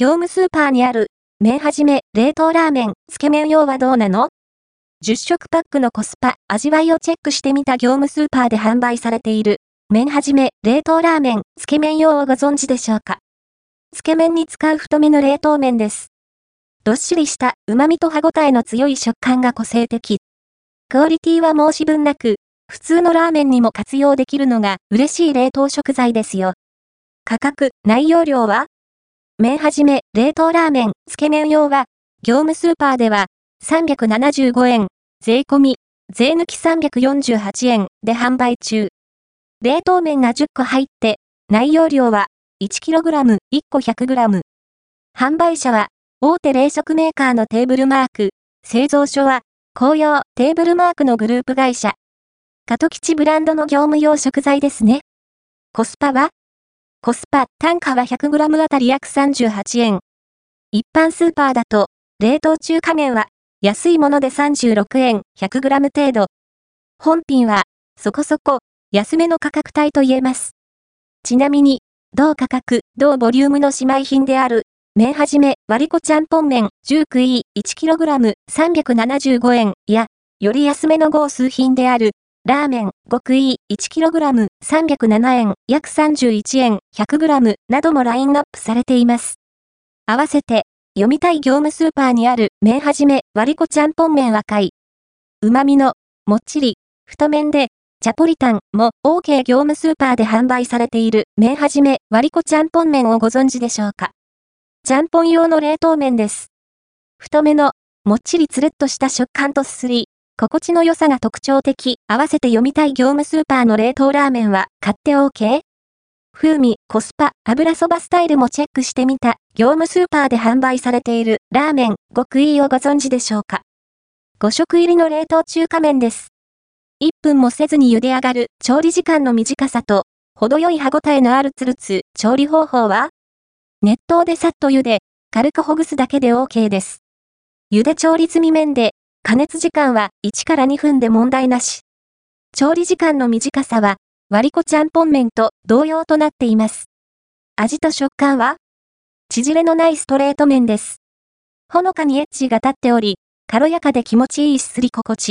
業務スーパーにある、麺はじめ、冷凍ラーメン、つけ麺用はどうなの ?10 食パックのコスパ、味わいをチェックしてみた業務スーパーで販売されている、麺はじめ、冷凍ラーメン、つけ麺用をご存知でしょうか？つけ麺に使う太めの冷凍麺です。どっしりした旨味と歯ごたえの強い食感が個性的。クオリティは申し分なく、普通のラーメンにも活用できるのが嬉しい冷凍食材ですよ。価格、内容量は？麺はじめ、冷凍ラーメン、つけ麺用は、業務スーパーでは、375円、税込み、税抜き348円で販売中。冷凍麺が10個入って、内容量は 1kg、1個 100g。販売者は、大手冷食メーカーのテーブルマーク、製造所は、紅葉テーブルマークのグループ会社。加藤吉ブランドの業務用食材ですね。コスパはコスパ、単価は 100g あたり約38円。一般スーパーだと、冷凍中華麺は、安いもので36円、100g 程度。本品は、そこそこ、安めの価格帯と言えます。ちなみに、同価格、同ボリュームの姉妹品である、麺はじめ、割りこちゃんぽん麺、10食い、1kg、375円や、より安めの合数品である、ラーメン、5食い、1kg、307円、約31円、100g などもラインナップされています。合わせて、読みたい業務スーパーにある麺はじめ割りこちゃんぽん麺赤い。旨味の、もっちり、太麺で、チャポリタンも OK 業務スーパーで販売されている麺はじめ割りこちゃんぽん麺をご存知でしょうかちゃんぽん用の冷凍麺です。太めの、もっちりつるっとした食感とすすり、心地の良さが特徴的、合わせて読みたい業務スーパーの冷凍ラーメンは買って OK? 風味、コスパ、油そばスタイルもチェックしてみた、業務スーパーで販売されているラーメン、極食いをご存知でしょうか ?5 食入りの冷凍中華麺です。1分もせずに茹で上がる調理時間の短さと、程よい歯ごたえのあるつるつ、調理方法は？熱湯でさっと茹で、軽くほぐすだけで OK です。茹で調理済み麺で加熱時間は1から2分で問題なし。調理時間の短さは、割り子ちゃんぽん麺と同様となっています。味と食感は縮れのないストレート麺です。ほのかにエッジが立っており、軽やかで気持ちいいすすり心地。